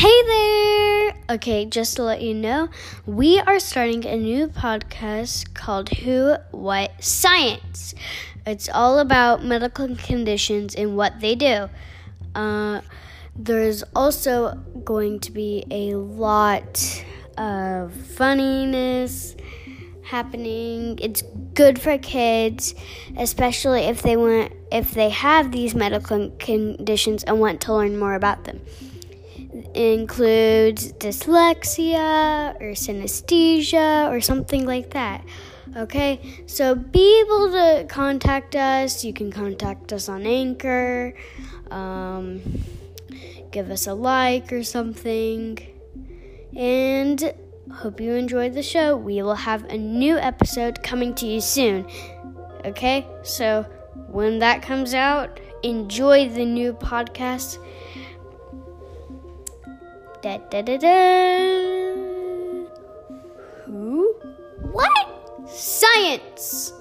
Hey there! Okay, just to let you know, we are starting a new podcast called Who, What, Science. It's all about medical conditions and what they do. Uh, there's also going to be a lot of funniness happening. It's good for kids, especially if they want if they have these medical conditions and want to learn more about them. Includes dyslexia or synesthesia or something like that. Okay, so be able to contact us. You can contact us on Anchor, um, give us a like or something, and hope you enjoyed the show. We will have a new episode coming to you soon. Okay, so when that comes out, enjoy the new podcast. Da da da da. Who? What? Science!